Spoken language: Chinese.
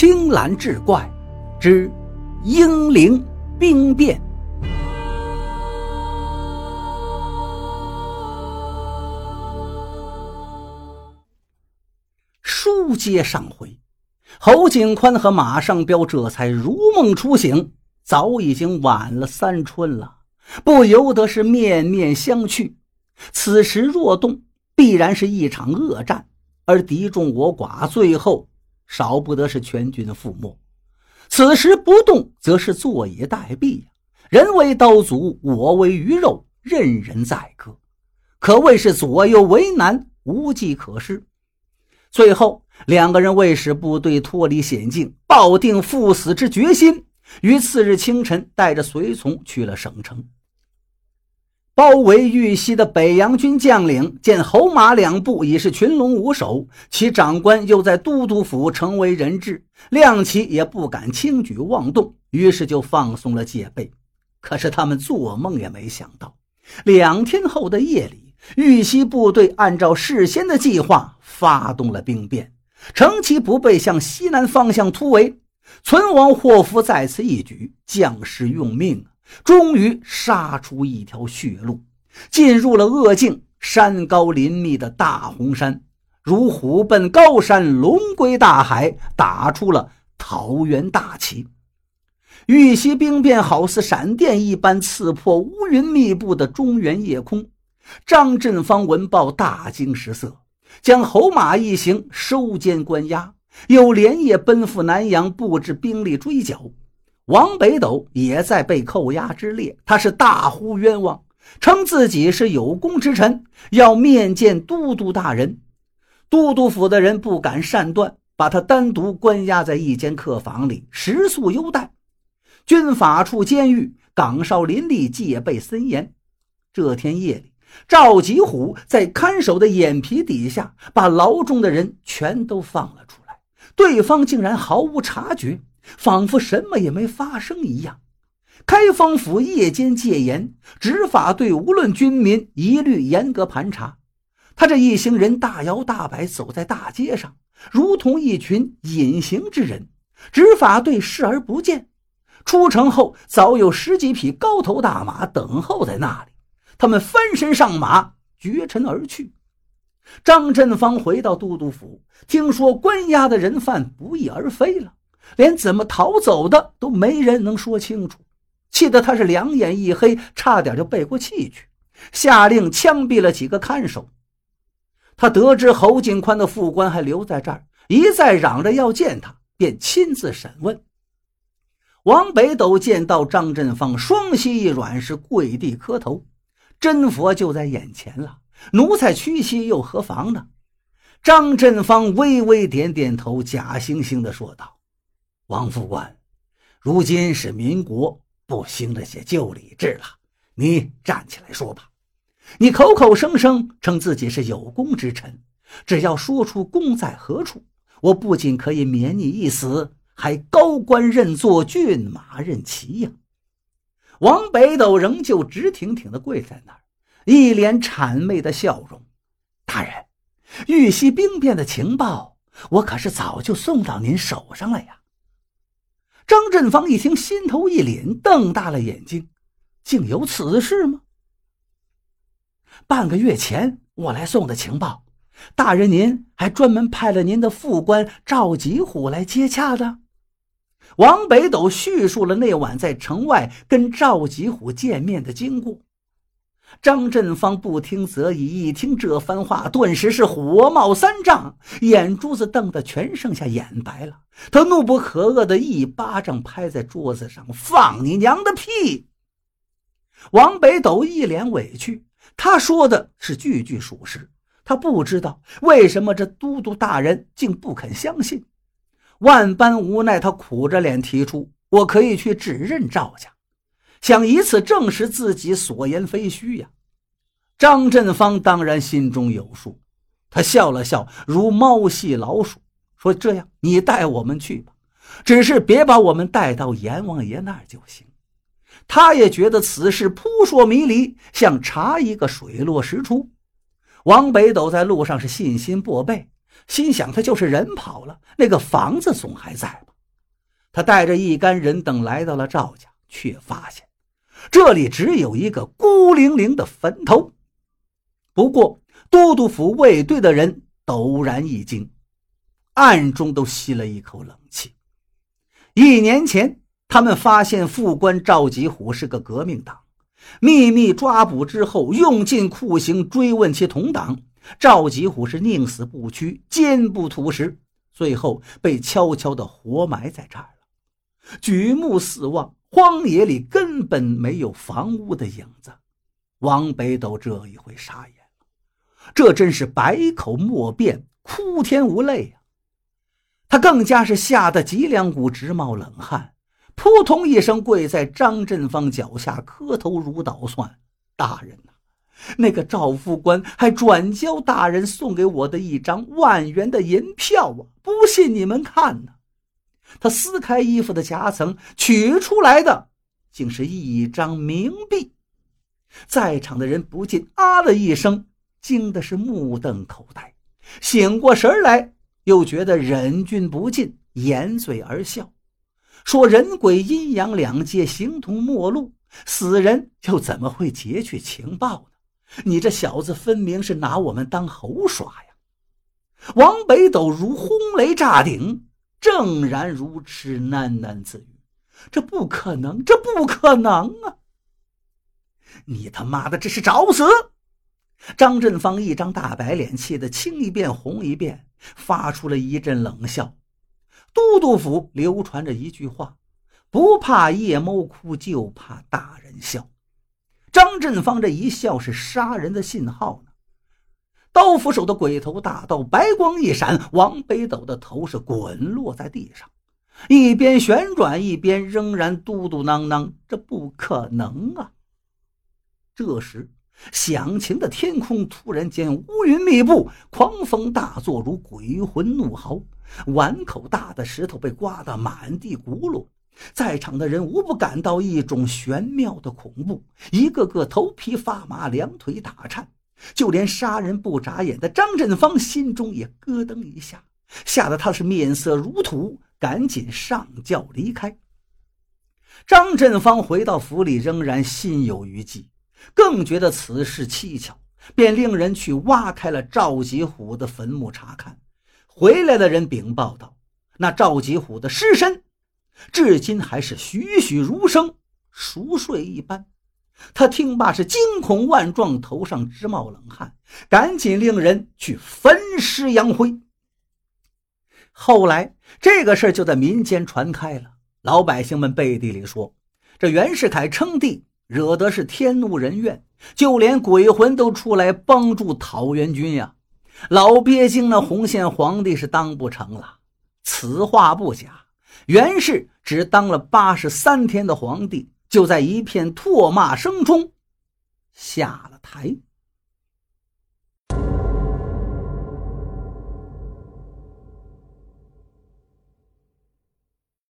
青蓝志怪之英灵兵变。书接上回，侯景宽和马尚彪这才如梦初醒，早已经晚了三春了，不由得是面面相觑。此时若动，必然是一场恶战，而敌众我寡，最后。少不得是全军覆没，此时不动，则是坐以待毙呀！人为刀俎，我为鱼肉，任人宰割，可谓是左右为难，无计可施。最后，两个人为使部队脱离险境，抱定赴死之决心，于次日清晨带着随从去了省城。包围玉溪的北洋军将领见侯马两部已是群龙无首，其长官又在都督府成为人质，亮旗也不敢轻举妄动，于是就放松了戒备。可是他们做梦也没想到，两天后的夜里，玉溪部队按照事先的计划发动了兵变，乘其不备向西南方向突围。存亡祸福在此一举，将士用命。终于杀出一条血路，进入了恶境。山高林密的大红山，如虎奔高山，龙归大海，打出了桃园大旗。玉溪兵变好似闪电一般刺破乌云密布的中原夜空。张振芳闻报大惊失色，将侯马一行收监关押，又连夜奔赴南阳，布置兵力追剿。王北斗也在被扣押之列，他是大呼冤枉，称自己是有功之臣，要面见都督大人。都督府的人不敢擅断，把他单独关押在一间客房里，食宿优待。军法处监狱岗哨林立，戒备森严。这天夜里，赵吉虎在看守的眼皮底下，把牢中的人全都放了出来，对方竟然毫无察觉。仿佛什么也没发生一样。开封府夜间戒严，执法队无论军民一律严格盘查。他这一行人大摇大摆走在大街上，如同一群隐形之人。执法队视而不见。出城后，早有十几匹高头大马等候在那里。他们翻身上马，绝尘而去。张振芳回到都督府，听说关押的人犯不翼而飞了。连怎么逃走的都没人能说清楚，气得他是两眼一黑，差点就背过气去，下令枪毙了几个看守。他得知侯景宽的副官还留在这儿，一再嚷着要见他，便亲自审问。王北斗见到张振芳，双膝一软，是跪地磕头：“真佛就在眼前了，奴才屈膝又何妨呢？”张振芳微微点点头，假惺惺地说道。王副官，如今是民国，不兴这些旧礼制了。你站起来说吧。你口口声声称自己是有功之臣，只要说出功在何处，我不仅可以免你一死，还高官任座，骏马任骑呀！王北斗仍旧直挺挺地跪在那儿，一脸谄媚的笑容。大人，玉溪兵变的情报，我可是早就送到您手上了呀。张振芳一听，心头一凛，瞪大了眼睛：“竟有此事吗？半个月前我来送的情报，大人您还专门派了您的副官赵吉虎来接洽的。”王北斗叙述了那晚在城外跟赵吉虎见面的经过。张振芳不听则已，一听这番话，顿时是火冒三丈，眼珠子瞪得全剩下眼白了。他怒不可遏的一巴掌拍在桌子上：“放你娘的屁！”王北斗一脸委屈，他说的是句句属实。他不知道为什么这都督大人竟不肯相信，万般无奈，他苦着脸提出：“我可以去指认赵家。”想以此证实自己所言非虚呀！张振芳当然心中有数，他笑了笑，如猫戏老鼠，说：“这样，你带我们去吧，只是别把我们带到阎王爷那儿就行。”他也觉得此事扑朔迷离，想查一个水落石出。王北斗在路上是信心薄备，心想他就是人跑了，那个房子总还在吧？他带着一干人等来到了赵家，却发现这里只有一个孤零零的坟头。不过，都督府卫队的人陡然一惊，暗中都吸了一口冷气。一年前，他们发现副官赵吉虎是个革命党，秘密抓捕之后，用尽酷刑追问其同党。赵吉虎是宁死不屈，坚不吐实，最后被悄悄地活埋在这儿了。举目四望，荒野里根本没有房屋的影子。王北斗这一回傻眼了，这真是百口莫辩，哭天无泪呀！他更加是吓得脊梁骨直冒冷汗，扑通一声跪在张振芳脚下，磕头如捣蒜：“大人呐！”那个赵副官还转交大人送给我的一张万元的银票啊！不信你们看呢。他撕开衣服的夹层，取出来的竟是一张冥币。在场的人不禁啊的一声，惊的是目瞪口呆。醒过神来，又觉得忍俊不禁，掩嘴而笑，说：“人鬼阴阳两界形同陌路，死人又怎么会截取情报呢？”你这小子分明是拿我们当猴耍呀！王北斗如轰雷炸顶，正然如痴，喃喃自语：“这不可能，这不可能啊！”你他妈的这是找死！张振芳一张大白脸，气得青一遍红一遍，发出了一阵冷笑。都督府流传着一句话：“不怕夜猫哭，就怕大人笑。”张振芳这一笑是杀人的信号呢。刀斧手的鬼头大刀白光一闪，王北斗的头是滚落在地上，一边旋转一边仍然嘟嘟囔囔：“这不可能啊！”这时，响晴的天空突然间乌云密布，狂风大作，如鬼魂怒嚎，碗口大的石头被刮得满地轱辘。在场的人无不感到一种玄妙的恐怖，一个个头皮发麻，两腿打颤，就连杀人不眨眼的张振芳心中也咯噔一下，吓得他是面色如土，赶紧上轿离开。张振芳回到府里，仍然心有余悸，更觉得此事蹊跷，便令人去挖开了赵吉虎的坟墓查看。回来的人禀报道，那赵吉虎的尸身。至今还是栩栩如生，熟睡一般。他听罢是惊恐万状，头上直冒冷汗，赶紧令人去焚尸扬灰。后来这个事儿就在民间传开了，老百姓们背地里说，这袁世凯称帝，惹得是天怒人怨，就连鬼魂都出来帮助讨袁军呀。老鳖精那洪宪皇帝是当不成了。此话不假。袁氏只当了八十三天的皇帝，就在一片唾骂声中下了台。